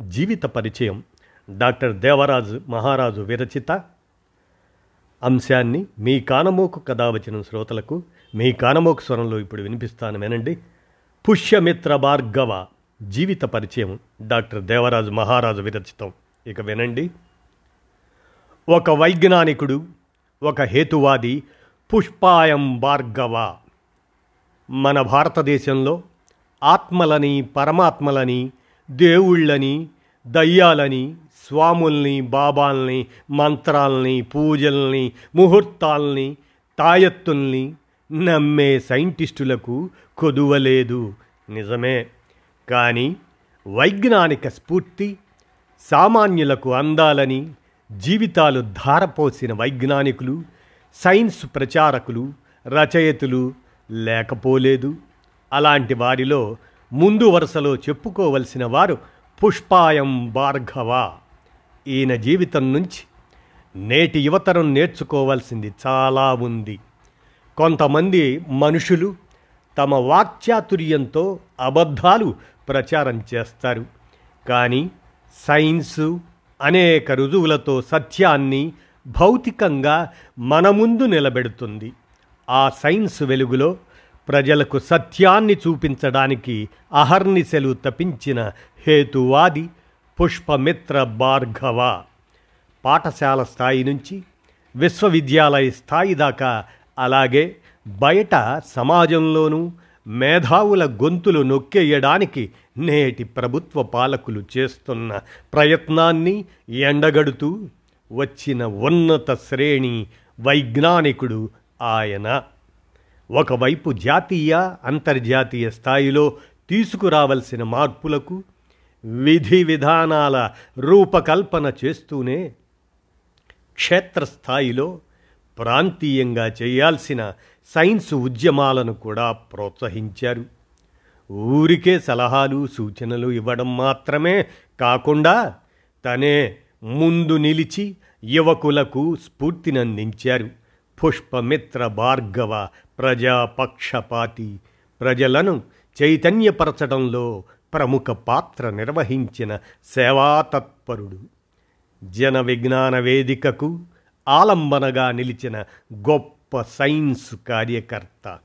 జీవిత పరిచయం డాక్టర్ దేవరాజు మహారాజు విరచిత అంశాన్ని మీ కానమోకు కథావచనం శ్రోతలకు మీ కానమోకు స్వరంలో ఇప్పుడు వినిపిస్తాను వినండి. పుష్యమిత్ర భార్గవ జీవిత పరిచయం డాక్టర్ దేవరాజు మహారాజు విరచితం. ఇక వినండి. ఒక వైజ్ఞానికుడు ఒక హేతువాది పుష్పాయం భార్గవ. మన భారతదేశంలో ఆత్మలని పరమాత్మలని దేవుళ్ళని దయ్యాలని స్వాముల్ని బాబాల్ని మంత్రాల్ని పూజల్ని ముహూర్తాల్ని తాయత్తుల్ని నమ్మే సైంటిస్టులకు కొదువలేదు. నిజమే. కానీ వైజ్ఞానిక స్ఫూర్తి సామాన్యులకు అందాలని జీవితాలు ధారపోసిన వైజ్ఞానికులు సైన్స్ ప్రచారకులు రచయితలు లేకపోలేదు. అలాంటి వారిలో ముందు వరుసలో చెప్పుకోవలసిన వారు పుష్పాయం భార్గవ. ఈయన జీవితం నుంచి నేటి యువతరం నేర్చుకోవాల్సింది చాలా ఉంది. కొంతమంది మనుషులు తమ వాక్చాతుర్యంతో అబద్ధాలు ప్రచారం చేస్తారు. కానీ సైన్సు అనేక రుజువులతో సత్యాన్ని భౌతికంగా మన ముందు నిలబెడుతుంది. ఆ సైన్స్ వెలుగులో ప్రజలకు సత్యాన్ని చూపించడానికి అహర్నిశలు తపించిన హేతువాది పుష్పమిత్ర భార్గవ. పాఠశాల స్థాయి నుంచి విశ్వవిద్యాలయ స్థాయి దాకా అలాగే బయట సమాజంలోనూ మేధావుల గొంతులు నొక్కేయడానికి నేటి ప్రభుత్వ పాలకులు చేస్తున్న ప్రయత్నాన్ని ఎండగడుతూ వచ్చిన ఉన్నత శ్రేణి వైజ్ఞానికుడు ఆయన. ఒకవైపు జాతీయ అంతర్జాతీయ స్థాయిలో తీసుకురావలసిన మార్పులకు విధి విధానాల రూపకల్పన చేస్తూనే క్షేత్రస్థాయిలో ప్రాంతీయంగా చేయాల్సిన సైన్స్ ఉద్యమాలను కూడా ప్రోత్సహించారు. ఊరికే సలహాలు సూచనలు ఇవ్వడం మాత్రమే కాకుండా తనే ముందు నిలిచి యువకులకు స్ఫూర్తినందించారు. పుష్పమిత్ర భార్గవ ప్రజాపక్షపాతి. ప్రజలను చైతన్యపరచడంలో ప్రముఖ పాత్ర నిర్వహించిన సేవాతత్పరుడు. జన విజ్ఞాన వేదికకు ఆలంబనగా నిలిచిన గొప్ప సైన్స్ కార్యకర్త.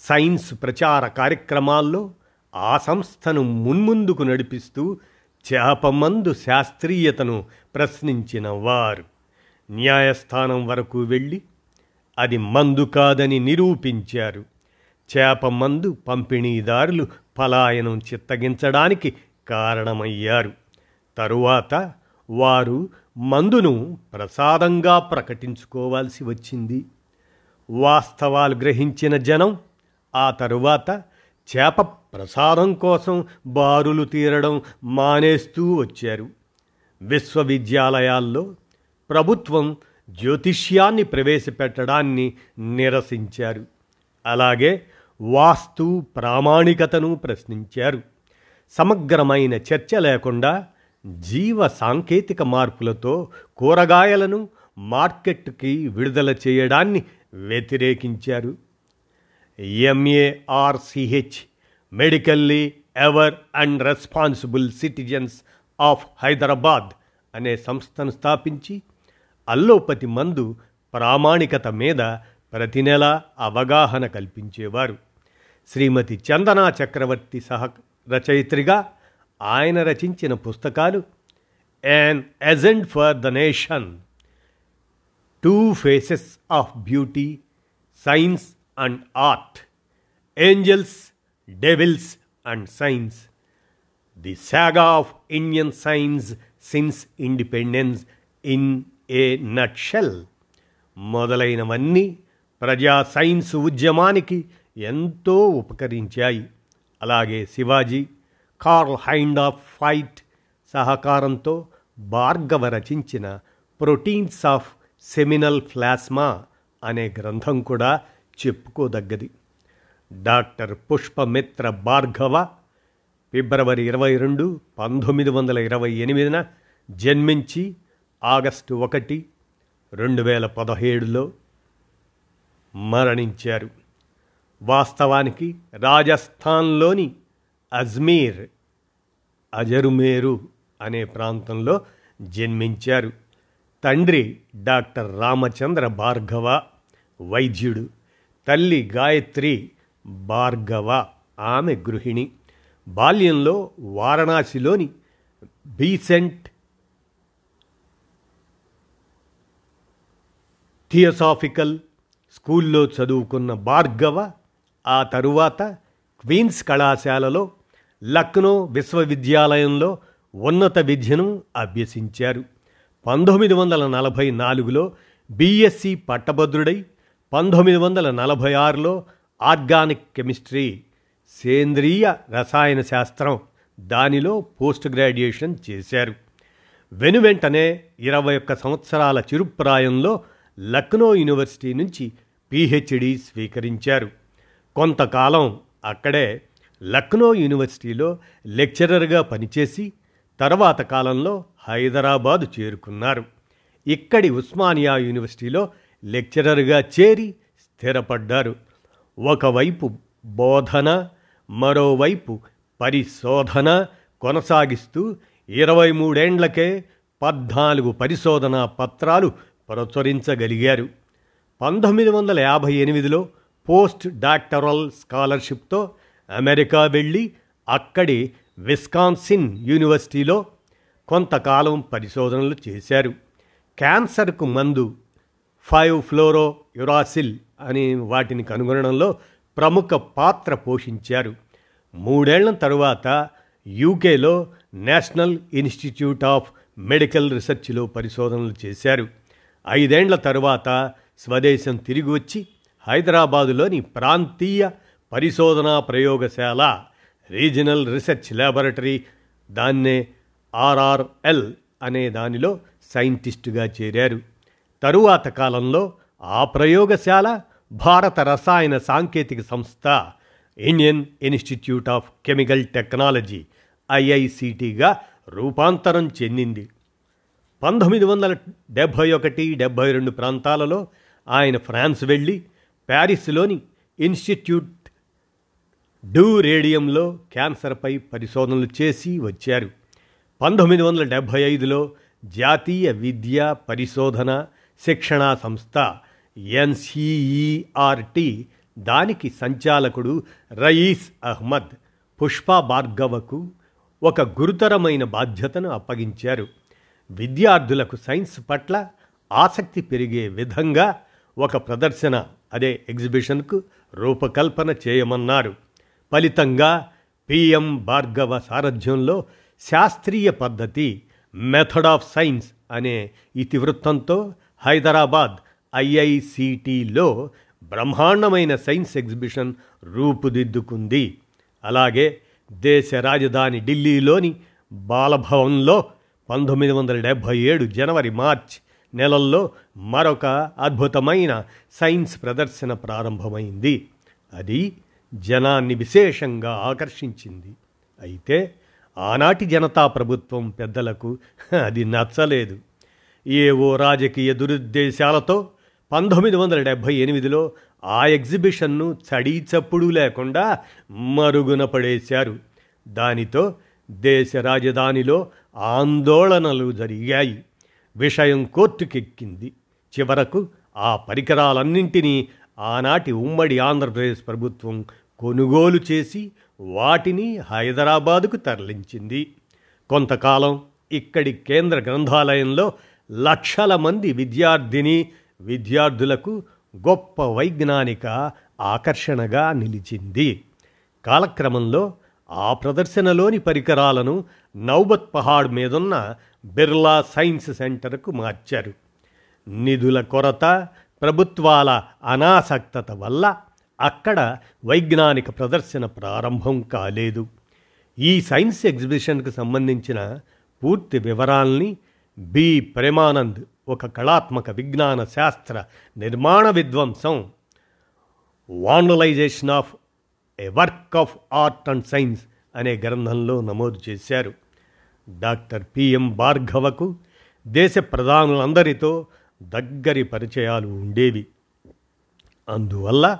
సైన్స్ ప్రచార కార్యక్రమాల్లో ఆ సంస్థను మున్ముందుకు నడిపిస్తూ చేపమందు శాస్త్రీయతను ప్రశ్నించిన వారు. న్యాయస్థానం వరకు వెళ్ళి అది మందు కాదని నిరూపించారు. చేప మందు పంపిణీదారులు పలాయనం చిత్తగించడానికి కారణమయ్యారు. తరువాత వారు మందును ప్రసాదంగా ప్రకటించుకోవాల్సి వచ్చింది. వాస్తవాలు గ్రహించిన జనం ఆ తరువాత చేప ప్రసాదం కోసం బారులు తీరడం మానేస్తూ వచ్చారు. విశ్వవిద్యాలయాల్లో ప్రభుత్వం జ్యోతిష్యాన్ని ప్రవేశపెట్టడాన్ని నిరసించారు. అలాగే వాస్తు ప్రామాణికతను ప్రశ్నించారు. సమగ్రమైన చర్చ లేకుండా జీవ సాంకేతిక మార్పులతో కూరగాయలను మార్కెట్కి విడుదల చేయడాన్ని వ్యతిరేకించారు. M A R C H medically aware and responsible citizens of Hyderabad అనే సంస్థను స్థాపించి అల్లోపతి మందు ప్రామాణికత మీద ప్రతి నెల అవగాహన కల్పించేవారు. శ్రీమతి చందనా చక్రవర్తి సహ రచయిత్రిగా ఆయన రచించిన పుస్తకాలు an agent for the nation two faces of beauty science and art angels devils and science the saga of Indian science since independence in a nutshell మొదలైనవన్నీ ప్రజా సైన్స్ ఉద్యమానికి ఎంతో ఉపకరించాయి. అలాగే శివాజీ కార్ల్ హైండ్ ఆఫ్ ఫైట్ సహకారంతో భార్గవ రచించిన ప్రోటీన్స్ ఆఫ్ సెమినల్ ప్లాస్మా అనే గ్రంథం కూడా చెప్పుకోదగ్గది. డాక్టర్ పుష్పమిత్ర భార్గవ ఫిబ్రవరి ఇరవై రెండు పంతొమ్మిది వందల ఇరవై ఎనిమిదిన జన్మించి ఆగస్టు ఒకటి రెండు వేల పదహేడులో మరణించారు. వాస్తవానికి రాజస్థాన్లోని అజ్మీర్ అజరుమేరు అనే ప్రాంతంలో జన్మించారు. తండ్రి డాక్టర్ రామచంద్ర భార్గవ వైద్యుడు. తల్లి గాయత్రి భార్గవ ఆమె గృహిణి. బాల్యంలో వారణాసిలోని బీసెంట్ థియోసాఫికల్ స్కూల్లో చదువుకున్న భార్గవ ఆ తరువాత క్వీన్స్ కళాశాలలో లక్నో విశ్వవిద్యాలయంలో ఉన్నత విద్యను అభ్యసించారు. పంతొమ్మిది వందల నలభై నాలుగులో బీఎస్సీ పట్టభద్రుడై పంతొమ్మిది వందల నలభై ఆరులో ఆర్గానిక్ కెమిస్ట్రీ సేంద్రియ రసాయన శాస్త్రం దానిలో పోస్ట్ గ్రాడ్యుయేషన్ చేశారు. వెనువెంటనే ఇరవై ఒక్క సంవత్సరాల చిరుప్రాయంలో లక్నో యూనివర్సిటీ నుంచి పిహెచ్డి స్వీకరించారు. కొంతకాలం అక్కడే లక్నో యూనివర్సిటీలో లెక్చరర్గా పనిచేసి తర్వాత కాలంలో హైదరాబాదు చేరుకున్నారు. ఇక్కడి ఉస్మానియా యూనివర్సిటీలో లెక్చరర్గా చేరి స్థిరపడ్డారు. ఒకవైపు బోధన మరోవైపు పరిశోధన కొనసాగిస్తూ ఇరవై మూడేండ్లకే పద్నాలుగు పరిశోధనా పత్రాలు ప్రచురించగలిగారు పంతొమ్మిది వందల యాభై ఎనిమిదిలో పోస్ట్ డాక్టరల్ స్కాలర్షిప్తో అమెరికా వెళ్ళి అక్కడి విస్కాన్సిన్ యూనివర్సిటీలో కొంతకాలం పరిశోధనలు చేశారు. క్యాన్సర్కు మందు ఫైవ్ ఫ్లోరో యురాసిల్ అని వాటిని కనుగొనడంలో ప్రముఖ పాత్ర పోషించారు. మూడేళ్ళ తరువాత యూకేలో నేషనల్ ఇన్స్టిట్యూట్ ఆఫ్ మెడికల్ రీసెర్చ్లో పరిశోధనలు చేశారు. ఐదేండ్ల తరువాత స్వదేశం తిరిగి వచ్చి హైదరాబాదులోని ప్రాంతీయ పరిశోధనా ప్రయోగశాల రీజనల్ రీసెర్చ్ ల్యాబొరేటరీ దాన్నే ఆర్ఆర్ఎల్ అనే దానిలో సైంటిస్టుగా చేరారు. తరువాత కాలంలో ఆ ప్రయోగశాల భారత రసాయన సాంకేతిక సంస్థ Indian Institute of Chemical Technology ఐఐసిటిగా రూపాంతరం చెందింది. పంతొమ్మిది వందల డెబ్భై ఒకటి డెబ్భై రెండు ప్రాంతాలలో ఆయన ఫ్రాన్స్ వెళ్ళి ప్యారిస్లోని ఇన్స్టిట్యూట్ డూ రేడియంలో క్యాన్సర్పై పరిశోధనలు చేసి వచ్చారు. పంతొమ్మిది వందల డెబ్భై ఐదులో జాతీయ విద్యా పరిశోధన శిక్షణా సంస్థ ఎన్సిఈఆర్టి దానికి సంచాలకుడు రయీస్ అహ్మద్ పుష్పా భార్గవకు ఒక గురుతరమైన బాధ్యతను అప్పగించారు. విద్యార్థులకు సైన్స్ పట్ల ఆసక్తి పెరిగే విధంగా ఒక ప్రదర్శన అదే ఎగ్జిబిషన్కు రూపకల్పన చేయమన్నారు. ఫలితంగా పిఎం భార్గవ సారథ్యంలో శాస్త్రీయ పద్ధతి మెథడ్ ఆఫ్ సైన్స్ అనే ఇతివృత్తంతో హైదరాబాద్ ఐఐసిటిలో బ్రహ్మాండమైన సైన్స్ ఎగ్జిబిషన్ రూపుదిద్దుకుంది. అలాగే దేశ రాజధాని ఢిల్లీలోని బాలభవన్లో పంతొమ్మిది వందల డెబ్భై ఏడు జనవరి మార్చ్ నెలల్లో మరొక అద్భుతమైన సైన్స్ ప్రదర్శన ప్రారంభమైంది. అది జనాన్ని విశేషంగా ఆకర్షించింది. అయితే ఆనాటి జనతా ప్రభుత్వం పెద్దలకు అది నచ్చలేదు. ఏవో రాజకీయ దురుద్దేశాలతో పంతొమ్మిది వందల డెబ్భై ఎనిమిదిలో ఆ ఎగ్జిబిషన్ను చడీ చప్పుడు లేకుండా మరుగున పడేశారు. దానితో దేశ రాజధానిలో ఆందోళనలు జరిగాయి. విషయం కోర్టుకెక్కింది. చివరకు ఆ పరికరాలన్నింటినీ ఆనాటి ఉమ్మడి ఆంధ్రప్రదేశ్ ప్రభుత్వం కొనుగోలు చేసి వాటిని హైదరాబాదుకు తరలించింది. కొంతకాలం ఇక్కడి కేంద్ర గ్రంథాలయంలో లక్షల మంది విద్యార్థిని విద్యార్థులకు గొప్ప వైజ్ఞానిక ఆకర్షణగా నిలిచింది. కాలక్రమంలో ఆ ప్రదర్శనలోని పరికరాలను నౌబత్ పహాడ్ మీదున్న బిర్లా సైన్స్ సెంటర్కు మార్చారు. నిధుల కొరత ప్రభుత్వాల అనాసక్తత వల్ల అక్కడ వైజ్ఞానిక ప్రదర్శన ప్రారంభం కాలేదు. ఈ సైన్స్ ఎగ్జిబిషన్కు సంబంధించిన పూర్తి వివరాల్ని బి. ప్రేమానంద్ ఒక కళాత్మక విజ్ఞాన శాస్త్ర నిర్మాణ విధ్వంసం vandalisation of a work of art and science అనే గ్రంథంలో నమోదు చేశారు. డాక్టర్ పిఎం భార్గవకు దేశ ప్రధానులందరితో దగ్గరి పరిచయాలు ఉండేవి. అందువల్ల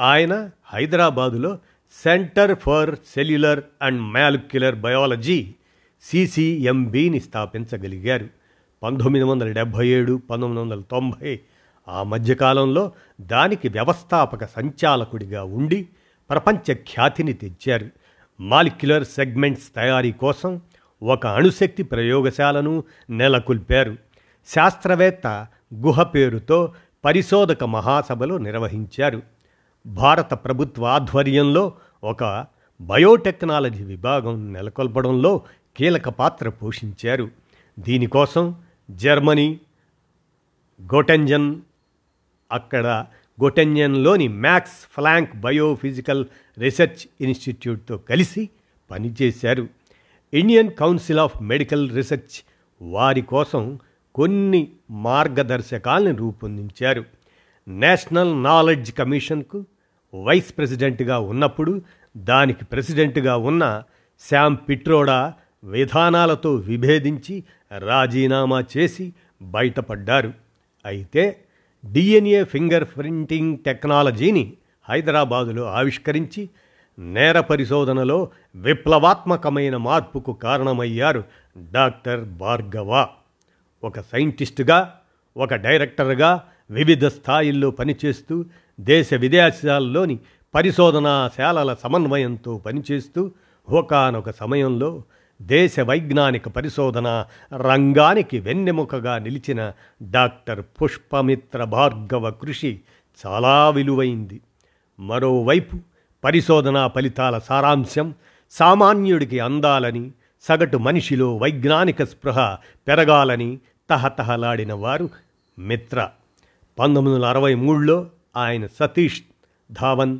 ఆయన హైదరాబాదులో centre for cellular and molecular biology సిసిఎంబిని స్థాపించగలిగారు. పంతొమ్మిది వందల డెబ్భై ఏడు పంతొమ్మిది వందల తొంభై ఆ మధ్యకాలంలో దానికి వ్యవస్థాపక సంచాలకుడిగా ఉండి ప్రపంచ ఖ్యాతిని తెచ్చారు. మాలిక్యులర్ సెగ్మెంట్స్ తయారీ కోసం ఒక అణుశక్తి ప్రయోగశాలను నెలకొల్పారు. శాస్త్రవేత్త గుహ పేరుతో పరిశోధక మహాసభలు నిర్వహించారు. భారత ప్రభుత్వ ఆధ్వర్యంలో ఒక బయోటెక్నాలజీ విభాగం నెలకొల్పడంలో కీలక పాత్ర పోషించారు. దీనికోసం జర్మనీ గోటెంజన్ అక్కడ గొటెన్యన్లోని మ్యాక్స్ ఫ్లాంక్ బయోఫిజికల్ రీసెర్చ్ ఇన్స్టిట్యూట్తో కలిసి పనిచేశారు. Indian Council of Medical Research వారి కోసం కొన్ని మార్గదర్శకాలను రూపొందించారు. నేషనల్ నాలెడ్జ్ కమిషన్కు వైస్ ప్రెసిడెంట్గా ఉన్నప్పుడు దానికి ప్రెసిడెంట్గా ఉన్న శామ్ పిట్రోడా విధానాలతో విభేదించి రాజీనామా చేసి బయటపడ్డారు. అయితే డిఎన్ఏ ఫింగర్ ప్రింటింగ్ టెక్నాలజీని హైదరాబాదులో ఆవిష్కరించి నేర పరిశోధనలో విప్లవాత్మకమైన మార్పుకు కారణమయ్యారు డాక్టర్ భార్గవ. ఒక సైంటిస్టుగా ఒక డైరెక్టర్గా వివిధ స్థాయిల్లో పనిచేస్తూ దేశ విదేశాల్లోని పరిశోధనాశాలల సమన్వయంతో పనిచేస్తూ ఒకనొక సమయంలో దేశ వైజ్ఞానిక పరిశోధన రంగానికి వెన్నెముకగా నిలిచిన డాక్టర్ పుష్పమిత్ర భార్గవ కృషి చాలా విలువైంది. మరోవైపు పరిశోధనా ఫలితాల సారాంశం సామాన్యుడికి అందాలని సగటు మనిషిలో వైజ్ఞానిక స్పృహ పెరగాలని తహతహలాడిన వారు మిత్ర. పంతొమ్మిది వందల అరవై మూడులో ఆయన సతీష్ ధావన్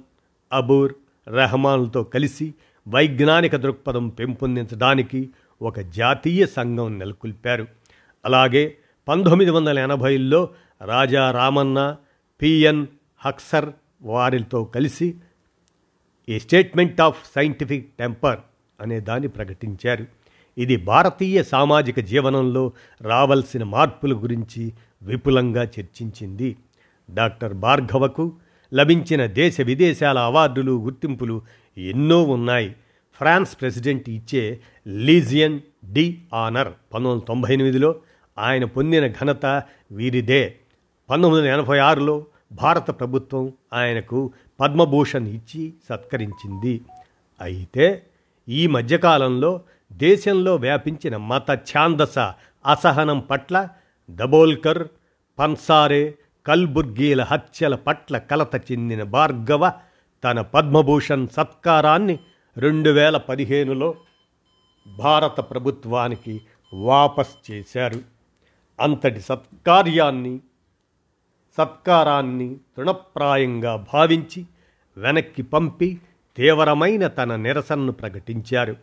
అబూర్ రెహమాన్లతో కలిసి వైజ్ఞానిక దృక్పథం పెంపొందించడానికి ఒక జాతీయ సంఘం నెలకొల్పారు. అలాగే పంతొమ్మిది వందల ఎనభైలో రాజా రామన్న పిఎన్ హక్సర్ వారితో కలిసి a statement of scientific temper అనే దాన్ని ప్రకటించారు. ఇది భారతీయ సామాజిక జీవనంలో రావలసిన మార్పుల గురించి విపులంగా చర్చించింది. డాక్టర్ భార్గవకు లభించిన దేశ విదేశాల అవార్డులు గుర్తింపులు ఎన్నో ఉన్నాయి. ఫ్రాన్స్ ప్రెసిడెంట్ ఇచ్చే లీజియన్ డి ఆనర్ పంతొమ్మిది వందల తొంభై ఎనిమిదిలో ఆయన పొందిన ఘనత వీరిదే. పంతొమ్మిది వందల ఎనభై ఆరులో భారత ప్రభుత్వం ఆయనకు పద్మభూషణ్ ఇచ్చి సత్కరించింది. అయితే ఈ మధ్యకాలంలో దేశంలో వ్యాపించిన మత ఛాందస అసహనం పట్ల దబోల్కర్ పన్సారే కల్బుర్గీల హత్యల పట్ల కలత చెందిన భార్గవ తన పద్మభూషణ్ సత్కారాన్ని రెండు వేల పదిహేనులో భారత ప్రభుత్వానికి వాపస్ చేశారు. అంతటి సత్కార్యాన్ని సత్కారాన్ని తృణప్రాయంగా భావించి వెనక్కి పంపి తీవ్రమైన తన నిరసనను ప్రకటించారు.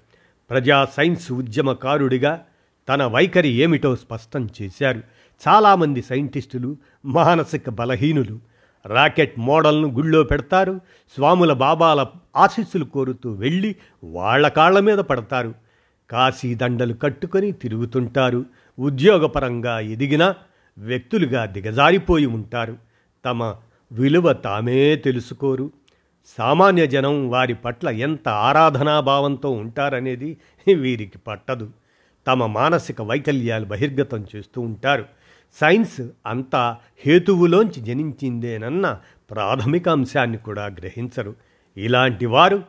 ప్రజా సైన్స్ ఉద్యమకారుడిగా తన వైఖరి ఏమిటో స్పష్టం చేశారు. చాలామంది సైంటిస్టులు మానసిక బలహీనులు రాకెట్ మోడల్ను గుళ్ళో పెడతారు స్వాముల బాబాల ఆశీస్సులు కోరుతూ వెళ్ళి వాళ్ళ కాళ్ళ మీద పడతారు. కాశీ దండలు కట్టుకొని తిరుగుతుంటారు. ఉద్యోగపరంగా ఎదిగిన వ్యక్తులుగా దిగజారిపోయి ఉంటారు. తమ విలువ తామే తెలుసుకోరు. సామాన్య జనం వారి పట్ల ఎంత ఆరాధనాభావంతో ఉంటారనేది వీరికి పట్టదు. తమ మానసిక వైకల్యాలు బహిర్గతం చేస్తూ ఉంటారు. సైన్స్ అంతా హేతువులోంచి జనించిందేనన్న ప్రాథమిక అంశాన్ని కూడా గ్రహించరు. ఇలాంటి వారు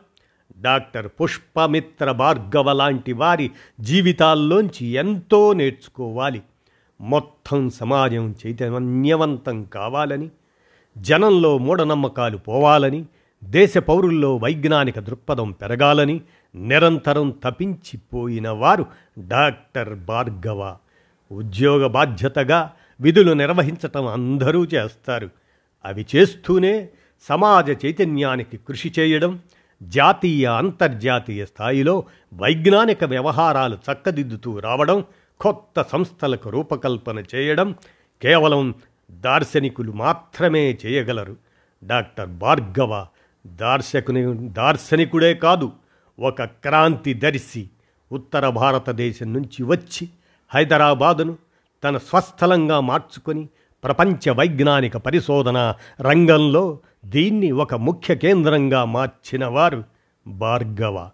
డాక్టర్ పుష్పమిత్ర భార్గవ లాంటి వారి జీవితాల్లోంచి ఎంతో నేర్చుకోవాలి. మొత్తం సమాజం చైతన్యవంతం కావాలని జనంలో మూఢనమ్మకాలు పోవాలని దేశ పౌరుల్లో వైజ్ఞానిక దృక్పథం పెరగాలని నిరంతరం తపించిపోయిన వారు డాక్టర్ భార్గవ. ఉద్యోగ బాధ్యతగా విధులు నిర్వహించటం అందరూ చేస్తారు. అవి చేస్తూనే సమాజ చైతన్యానికి కృషి చేయడం జాతీయ అంతర్జాతీయ స్థాయిలో వైజ్ఞానిక వ్యవహారాలు చక్కదిద్దుతూ రావడం కొత్త సంస్థలకు రూపకల్పన చేయడం కేవలం దార్శనికులు మాత్రమే చేయగలరు. డాక్టర్ భార్గవ దార్శకుని దార్శనికుడే కాదు ఒక క్రాంతి దర్శి ఉత్తర భారతదేశం నుంచి వచ్చి హైదరాబాదును తన స్వస్థలంగా మార్చుకొని ప్రపంచ వైజ్ఞానిక పరిశోధన రంగంలో దీన్ని ఒక ముఖ్య కేంద్రంగా మార్చిన వారు భార్గవ.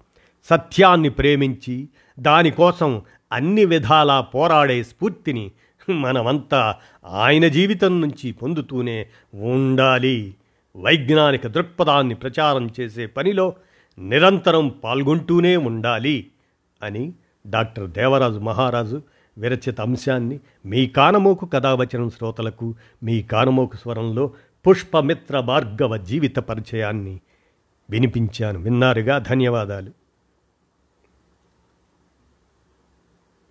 సత్యాన్ని ప్రేమించి దానికోసం అన్ని విధాలా పోరాడే స్ఫూర్తిని మనమంతా ఆయన జీవితం నుంచి పొందుతూనే ఉండాలి. వైజ్ఞానిక దృక్పథాన్ని ప్రచారం చేసే పనిలో నిరంతరం పాల్గొంటూనే ఉండాలి అని డాక్టర్ దేవరాజు మహారాజు విరచిత అంశాన్ని మీ కానమోకు కథావచనం శ్రోతలకు మీ కానమోకు స్వరంలో పుష్పమిత్ర భార్గవ జీవిత పరిచయాన్ని వినిపించాను. విన్నారుగా? ధన్యవాదాలు.